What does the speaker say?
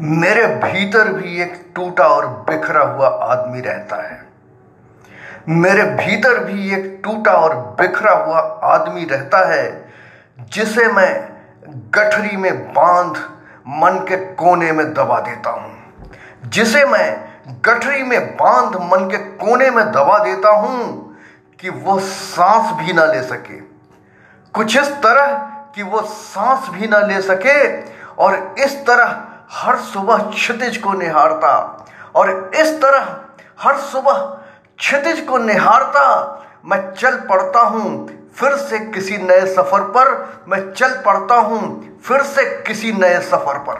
मेरे भीतर भी एक टूटा और बिखरा हुआ आदमी रहता है। मेरे भीतर भी एक टूटा और बिखरा हुआ आदमी रहता है, जिसे मैं गठरी में बाँध मन के कोने में दबा देता हूँ। जिसे मैं गठरी में बाँध मन के कोने में दबा देता हूँ कि वो सांस भी ना ले सके। कुछ इस तरह कि वो सांस भी ना ले सके और इस तरह हर सुबह क्षितिज को निहारता और इस तरह हर सुबह क्षितिज को निहारता, मैं चल पड़ता हूँ, फिर से किसी नए सफ़र पर, मैं चल पड़ता हूँ, फिर से किसी नए सफ़र पर।